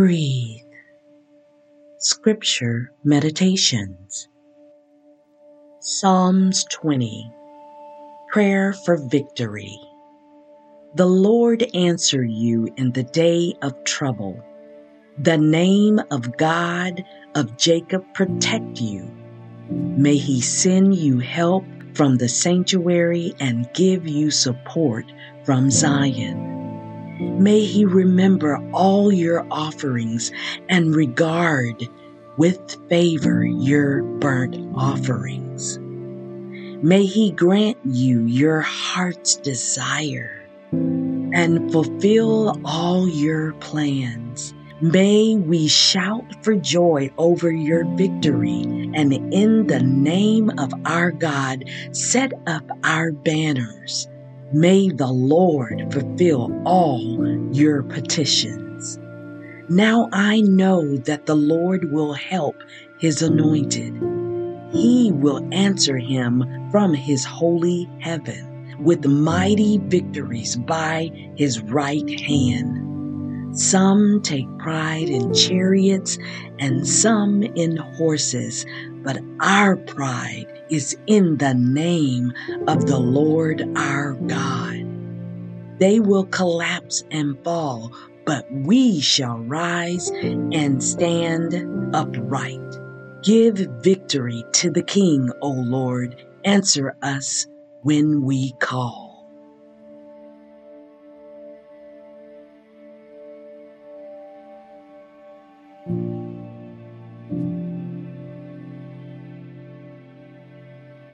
Breathe. Scripture Meditations Psalms 20 Prayer for Victory. The Lord answer you in the day of trouble. The name of God of Jacob protect you. May he send you help from the sanctuary and give you support from Zion. May he remember all your offerings and regard with favor your burnt offerings. May he grant you your heart's desire and fulfill all your plans. May we shout for joy over your victory and in the name of our God set up our banners. May the Lord fulfill all your petitions. Now I know that the Lord will help his anointed. He will answer him from his holy heaven with mighty victories by his right hand. Some take pride in chariots and some in horses, but our pride is in the name of the Lord our God. They will collapse and fall, but we shall rise and stand upright. Give victory to the King, O Lord. Answer us when we call.